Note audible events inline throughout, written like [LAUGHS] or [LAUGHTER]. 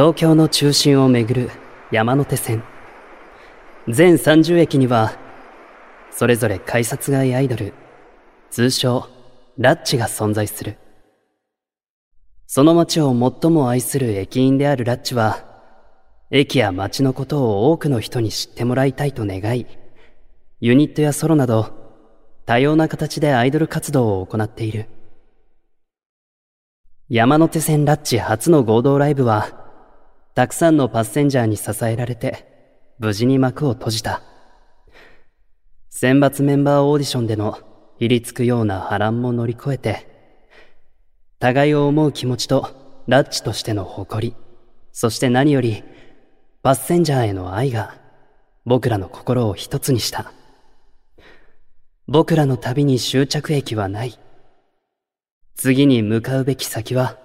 東京の中心を巡る山手線。全30駅にはそれぞれ改札外アイドル通称ラッチが存在する。その街を最も愛する駅員であるラッチは駅や街のことを多くの人に知ってもらいたいと願いユニットやソロなど多様な形でアイドル活動を行っている。山手線ラッチ初の合同ライブはたくさんのパッセンジャーに支えられて無事に幕を閉じた。選抜メンバーオーディションでの入りつくような波乱も乗り越えて互いを思う気持ちとラッチとしての誇りそして何よりパッセンジャーへの愛が僕らの心を一つにした。僕らの旅に終着駅はない。次に向かうべき先は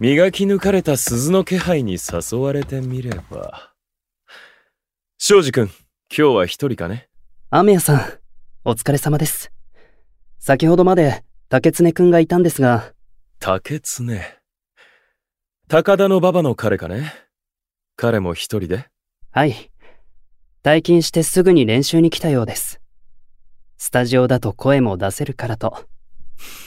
磨き抜かれた鈴の気配に誘われてみれば。庄司君、今日は一人かね？雨谷さん、お疲れ様です。先ほどまで竹常くんがいたんですが、竹常？高田の馬場の彼かね？彼も一人で？はい。退勤してすぐに練習に来たようです。スタジオだと声も出せるからと。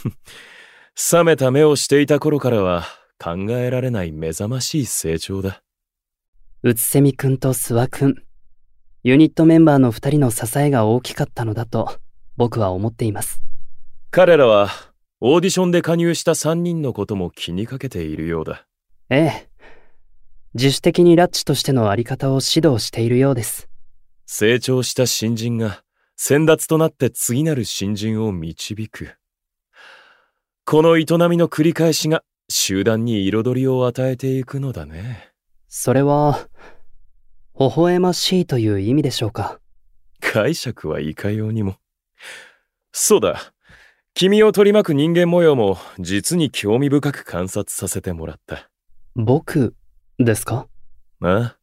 [LAUGHS] 冷めた目をしていた頃からは考えられない目覚ましい成長だ。うつせみくんと諏訪くん。ユニットメンバーの二人の支えが大きかったのだと僕は思っています。彼らはオーディションで加入した3人のことも気にかけているようだ。ええ。自主的にラッチとしてのあり方を指導しているようです。成長した新人が先達となって次なる新人を導く。この営みの繰り返しが集団に彩りを与えていくのだね。それは、微笑ましいという意味でしょうか？解釈はいかようにも。そうだ。君を取り巻く人間模様も実に興味深く観察させてもらった。僕、ですか？ああ。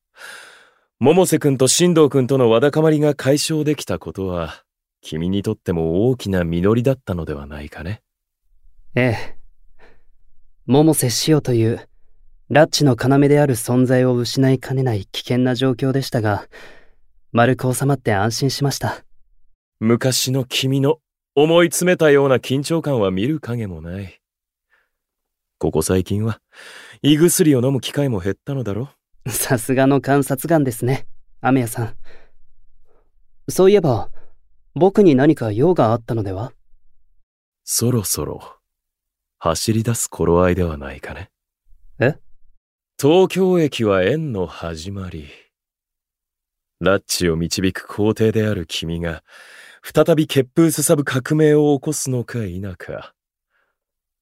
百瀬くんと進藤くんとのわだかまりが解消できたことは、君にとっても大きな実りだったのではないかね。ええ。百瀬塩という、ラッチの要である存在を失いかねない危険な状況でしたが、丸く収まって安心しました。昔の君の思い詰めたような緊張感は見る影もない。ここ最近は胃薬を飲む機会も減ったのだろさすがの観察眼ですね、雨谷さん。そういえば、僕に何か用があったのでは？そろそろ走り出す頃合いではないかね。え？東京駅は縁の始まり。ラッチを導く皇帝である君が、再び血風すさぶ革命を起こすのか否か。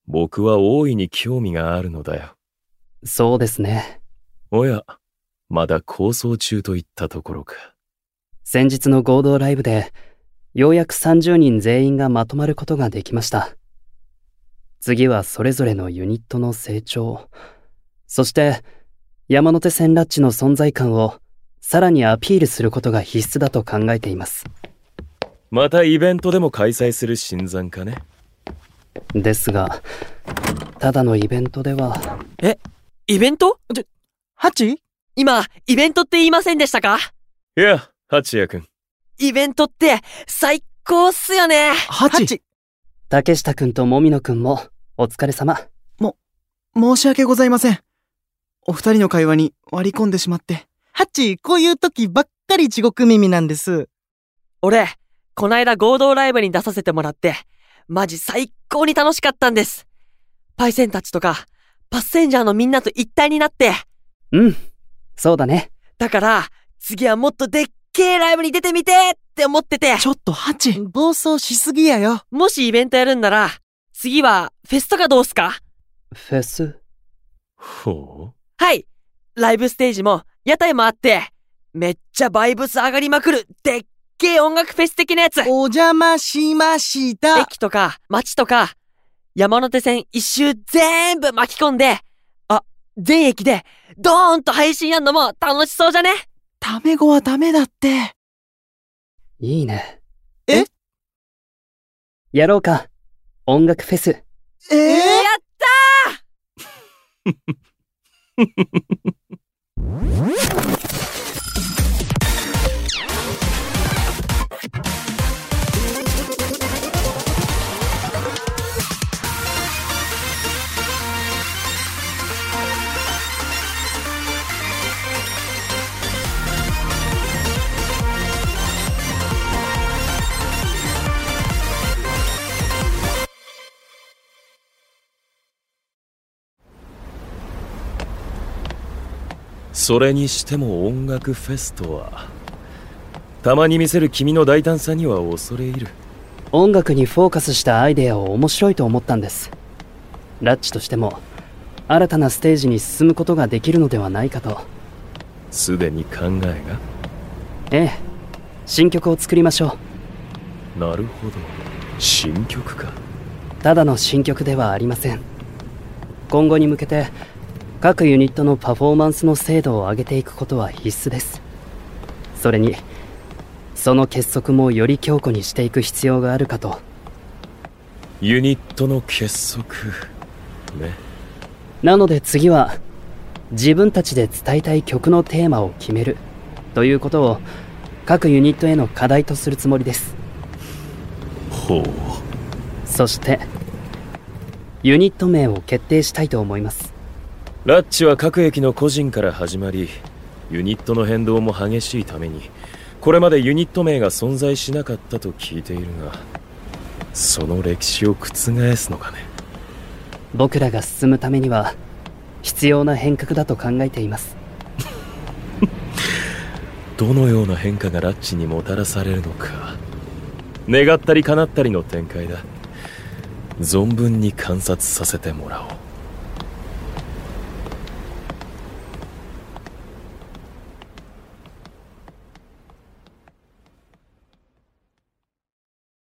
僕は大いに興味があるのだよ。そうですね。おや、まだ構想中といったところか。先日の合同ライブで、ようやく30人全員がまとまることができました。次はそれぞれのユニットの成長、そして山手線ラッチの存在感をさらにアピールすることが必須だと考えています。またイベントでも開催する新参かね？ですが、ただのイベントでは、え、イベント？ちょ、ハチ？今、イベントって言いませんでしたか？いや、八谷くん。イベントって最高っすよね。ハチ？竹下くんともみのくんもお疲れ様。申し訳ございません。お二人の会話に割り込んでしまって。ハチ、こういう時ばっかり地獄耳なんです。俺、こないだ合同ライブに出させてもらって、マジ最高に楽しかったんです。パイセンたちとか、パッセンジャーのみんなと一体になって、うん。そうだね。だから、次はもっとでっけえライブに出てみてって思ってて、ちょっとハチ、暴走しすぎやよ。もしイベントやるんなら、次はフェスとかどうすか？フェス？ほはい。ライブステージも、屋台もあって、めっちゃバイブス上がりまくる、でっけえ音楽フェス的なやつ。お邪魔しました。駅とか、街とか、山手線一周全部巻き込んで、あ、全駅で、ドーンと配信やんのも楽しそうじゃね？タメ語はダメだって。いいね。え？やろうか。音楽フェス。えやった [LAUGHS] それにしても音楽フェスとはたまに見せる君の大胆さには恐れ入る音楽にフォーカスしたアイデアを面白いと思ったんです。ラッチとしても、新たなステージに進むことができるのではないかと。すでに考えが？ええ。新曲を作りましょなるほど新曲かう。ただの新曲ではありません。今後に向けて、各ユニットのパフォーマンスの精度を上げていくことは必須です。それに、その結束もより強固にしていく必要があるかと。ユニットの結束？ね。なので次は自分たちで伝えたい曲のテーマを決めるということを各ユニットへの課題とするつもりです。ほう。そしてユニット名を決定したいと思いますラッチは各駅の個人から始まりユニットの変動も激しいためにこれまでユニット名が存在しなかったと聞いているがその歴史を覆すのかね。僕らが進むためには必要な変革だと考えています。[LAUGHS] どのような変化がラッチにもたらされるのか。願ったり叶ったりの展開だ。存分に観察させてもらおう